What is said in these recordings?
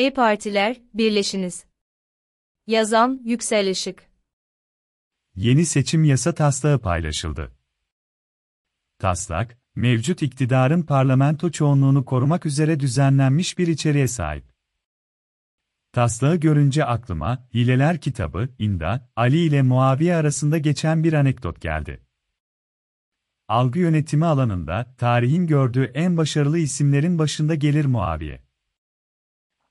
E-Partiler, birleşiniz. Yazan, Yüksel Işık. Yeni seçim yasa taslağı paylaşıldı. Taslak, mevcut iktidarın parlamento çoğunluğunu korumak üzere düzenlenmiş bir içeriğe sahip. Taslağı görünce aklıma, Hileler kitabı, İnda, Ali ile Muaviye arasında geçen bir anekdot geldi. Algı yönetimi alanında, tarihin gördüğü en başarılı isimlerin başında gelir Muaviye.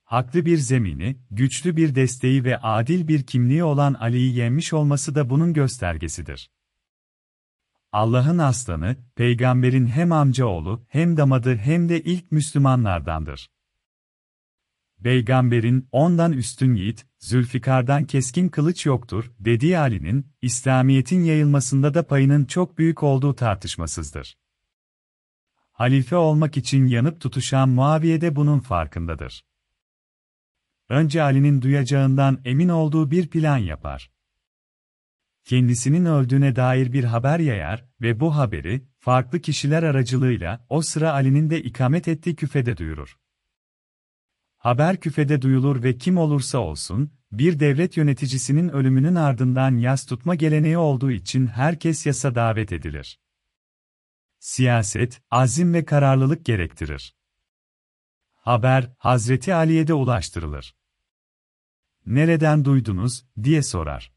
Haklı bir zemini, güçlü bir desteği ve adil bir kimliği olan Ali'yi yenmiş olması da bunun göstergesidir. Allah'ın aslanı, peygamberin hem amcaoğlu, hem damadı hem de ilk Müslümanlardandır. Peygamberin, ondan üstün yiğit, Zülfikar'dan keskin kılıç yoktur, dediği Ali'nin, İslamiyet'in yayılmasında da payının çok büyük olduğu tartışmasızdır. Halife olmak için yanıp tutuşan Muaviye de bunun farkındadır. Önce Ali'nin duyacağından emin olduğu bir plan yapar. Kendisinin öldüğüne dair bir haber yayar ve bu haberi, farklı kişiler aracılığıyla o sıra Ali'nin de ikamet ettiği küfede duyurur. Haber küfede duyulur ve kim olursa olsun, bir devlet yöneticisinin ölümünün ardından yas tutma geleneği olduğu için herkes yasa davet edilir. Siyaset, azim ve kararlılık gerektirir. Haber, Hazreti Ali'ye de ulaştırılır. Nereden duydunuz, diye sorar.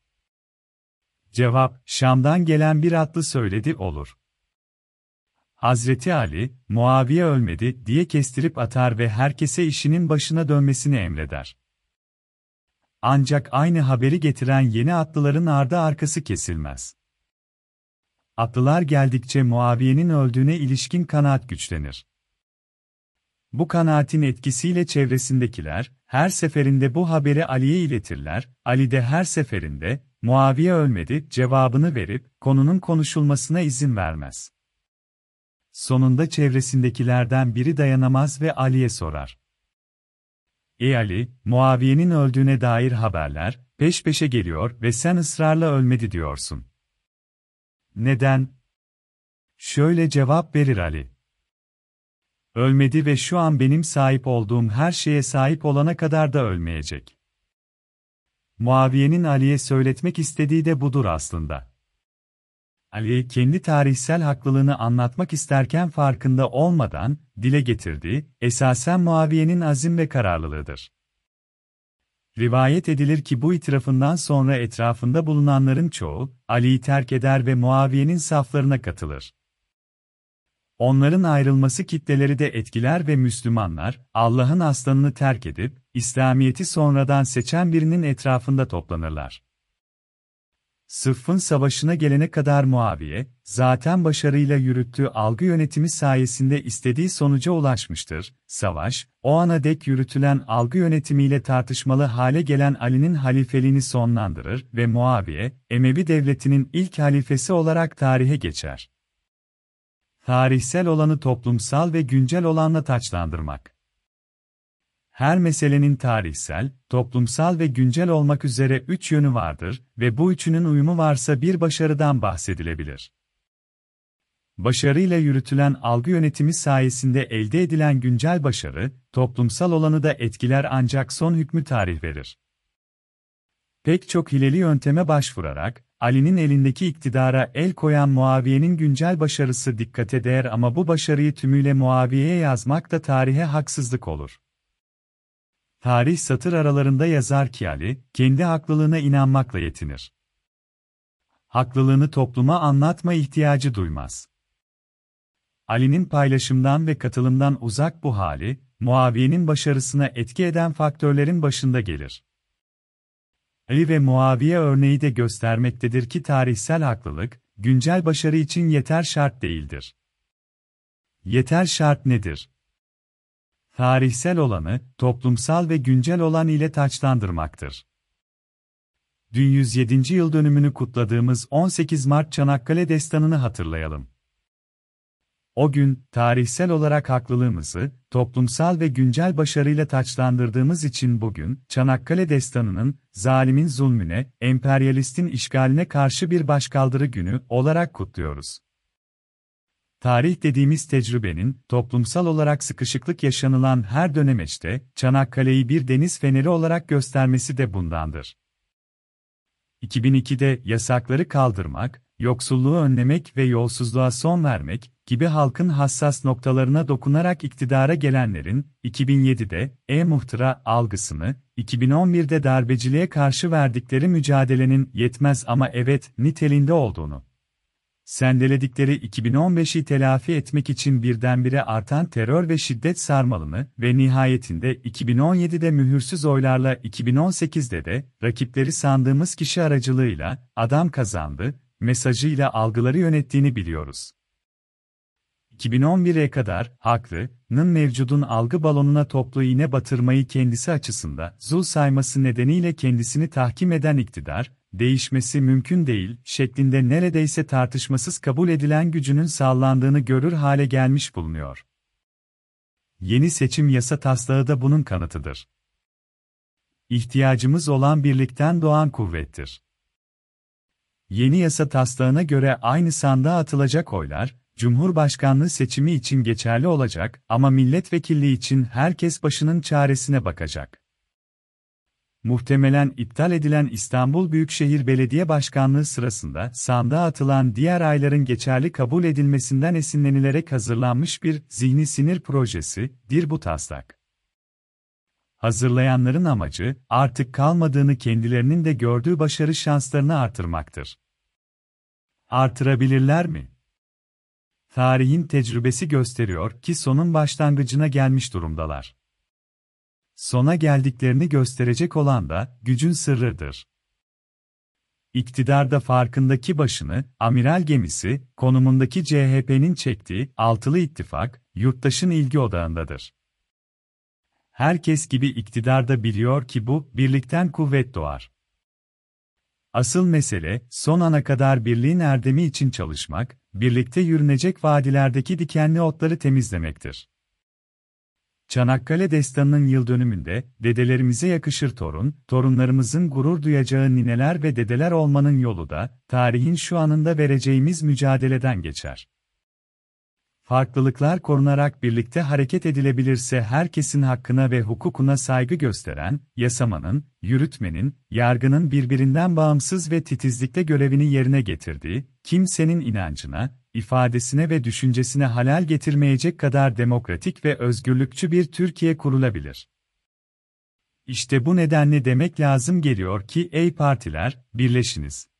Cevap, Şam'dan gelen bir atlı söyledi olur. Hazreti Ali, Muaviye ölmedi diye kestirip atar ve herkese işinin başına dönmesini emreder. Ancak aynı haberi getiren yeni atlıların ardı arkası kesilmez. Atlılar geldikçe Muaviye'nin öldüğüne ilişkin kanaat güçlenir. Bu kanaatin etkisiyle çevresindekiler, her seferinde bu haberi Ali'ye iletirler, Ali de her seferinde, Muaviye ölmedi cevabını verip, konunun konuşulmasına izin vermez. Sonunda çevresindekilerden biri dayanamaz ve Ali'ye sorar. Ey Ali, Muaviye'nin öldüğüne dair haberler, peş peşe geliyor ve sen ısrarla ölmedi diyorsun. Neden? Şöyle cevap verir Ali. Ölmedi ve şu an benim sahip olduğum her şeye sahip olana kadar da ölmeyecek. Muaviye'nin Ali'ye söyletmek istediği de budur aslında. Ali, kendi tarihsel haklılığını anlatmak isterken farkında olmadan, dile getirdiği, esasen Muaviye'nin azim ve kararlılığıdır. Rivayet edilir ki bu itirafından sonra etrafında bulunanların çoğu, Ali'yi terk eder ve Muaviye'nin saflarına katılır. Onların ayrılması kitleleri de etkiler ve Müslümanlar, Allah'ın aslanını terk edip, İslamiyet'i sonradan seçen birinin etrafında toplanırlar. Sıffın savaşına gelene kadar Muaviye, zaten başarıyla yürüttüğü algı yönetimi sayesinde istediği sonuca ulaşmıştır. Savaş, o ana dek yürütülen algı yönetimiyle tartışmalı hale gelen Ali'nin halifeliğini sonlandırır ve Muaviye, Emevi devletinin ilk halifesi olarak tarihe geçer. Tarihsel olanı toplumsal ve güncel olanla taçlandırmak. Her meselenin tarihsel, toplumsal ve güncel olmak üzere üç yönü vardır ve bu üçünün uyumu varsa bir başarıdan bahsedilebilir. Başarıyla yürütülen algı yönetimi sayesinde elde edilen güncel başarı, toplumsal olanı da etkiler ancak son hükmü tarih verir. Pek çok hileli yönteme başvurarak, Ali'nin elindeki iktidara el koyan Muaviye'nin güncel başarısı dikkate değer ama bu başarıyı tümüyle Muaviye'ye yazmak da tarihe haksızlık olur. Tarih satır aralarında yazar ki Ali, kendi haklılığına inanmakla yetinir. Haklılığını topluma anlatma ihtiyacı duymaz. Ali'nin paylaşımdan ve katılımdan uzak bu hali, Muaviye'nin başarısına etki eden faktörlerin başında gelir. Ali ve Muaviye örneği de göstermektedir ki tarihsel haklılık, güncel başarı için yeter şart değildir. Yeter şart nedir? Tarihsel olanı, toplumsal ve güncel olan ile taçlandırmaktır. Dün 107. yıl dönümünü kutladığımız 18 Mart Çanakkale Destanı'nı hatırlayalım. O gün, tarihsel olarak haklılığımızı, toplumsal ve güncel başarıyla taçlandırdığımız için bugün, Çanakkale Destanı'nın, zalimin zulmüne, emperyalistin işgaline karşı bir başkaldırı günü olarak kutluyoruz. Tarih dediğimiz tecrübenin, toplumsal olarak sıkışıklık yaşanılan her dönemeçte, Çanakkale'yi bir deniz feneri olarak göstermesi de bundandır. 2002'de yasakları kaldırmak, yoksulluğu önlemek ve yolsuzluğa son vermek gibi halkın hassas noktalarına dokunarak iktidara gelenlerin, 2007'de e-muhtıra algısını, 2011'de darbeciliğe karşı verdikleri mücadelenin yetmez ama evet niteliğinde olduğunu, sendeledikleri 2015'i telafi etmek için birdenbire artan terör ve şiddet sarmalını ve nihayetinde 2017'de mühürsüz oylarla 2018'de de rakipleri sandığımız kişi aracılığıyla adam kazandı mesajıyla algıları yönettiğini biliyoruz. 2011'e kadar haklının mevcudun algı balonuna toplu iğne batırmayı kendisi açısında zul sayması nedeniyle kendisini tahkim eden iktidar, değişmesi mümkün değil şeklinde neredeyse tartışmasız kabul edilen gücünün sağlandığını görür hale gelmiş bulunuyor. Yeni seçim yasa taslağı da bunun kanıtıdır. İhtiyacımız olan birlikten doğan kuvvettir. Yeni yasa taslağına göre aynı sandığa atılacak oylar, Cumhurbaşkanlığı seçimi için geçerli olacak ama milletvekilliği için herkes başının çaresine bakacak. Muhtemelen iptal edilen İstanbul Büyükşehir Belediye Başkanlığı sırasında sandığa atılan diğer ayların geçerli kabul edilmesinden esinlenilerek hazırlanmış bir zihni sinir projesidir bu taslak. Hazırlayanların amacı, artık kalmadığını kendilerinin de gördüğü başarı şanslarını artırmaktır. Artırabilirler mi? Tarihin tecrübesi gösteriyor ki sonun başlangıcına gelmiş durumdalar. Sona geldiklerini gösterecek olan da gücün sırrıdır. İktidarda farkındaki başını, amiral gemisi, konumundaki CHP'nin çektiği altılı ittifak, yurttaşın ilgi odağındadır. Herkes gibi iktidarda biliyor ki bu, birlikten kuvvet doğar. Asıl mesele, son ana kadar birliğin erdemi için çalışmak, birlikte yürünecek vadilerdeki dikenli otları temizlemektir. Çanakkale Destanı'nın yıl dönümünde, dedelerimize yakışır torun, torunlarımızın gurur duyacağı nineler ve dedeler olmanın yolu da, tarihin şu anında vereceğimiz mücadeleden geçer. Farklılıklar korunarak birlikte hareket edilebilirse herkesin hakkına ve hukukuna saygı gösteren, yasamanın, yürütmenin, yargının birbirinden bağımsız ve titizlikle görevini yerine getirdiği, kimsenin inancına, ifadesine ve düşüncesine halal getirmeyecek kadar demokratik ve özgürlükçü bir Türkiye kurulabilir. İşte bu nedenle demek lazım geliyor ki ey partiler, birleşiniz.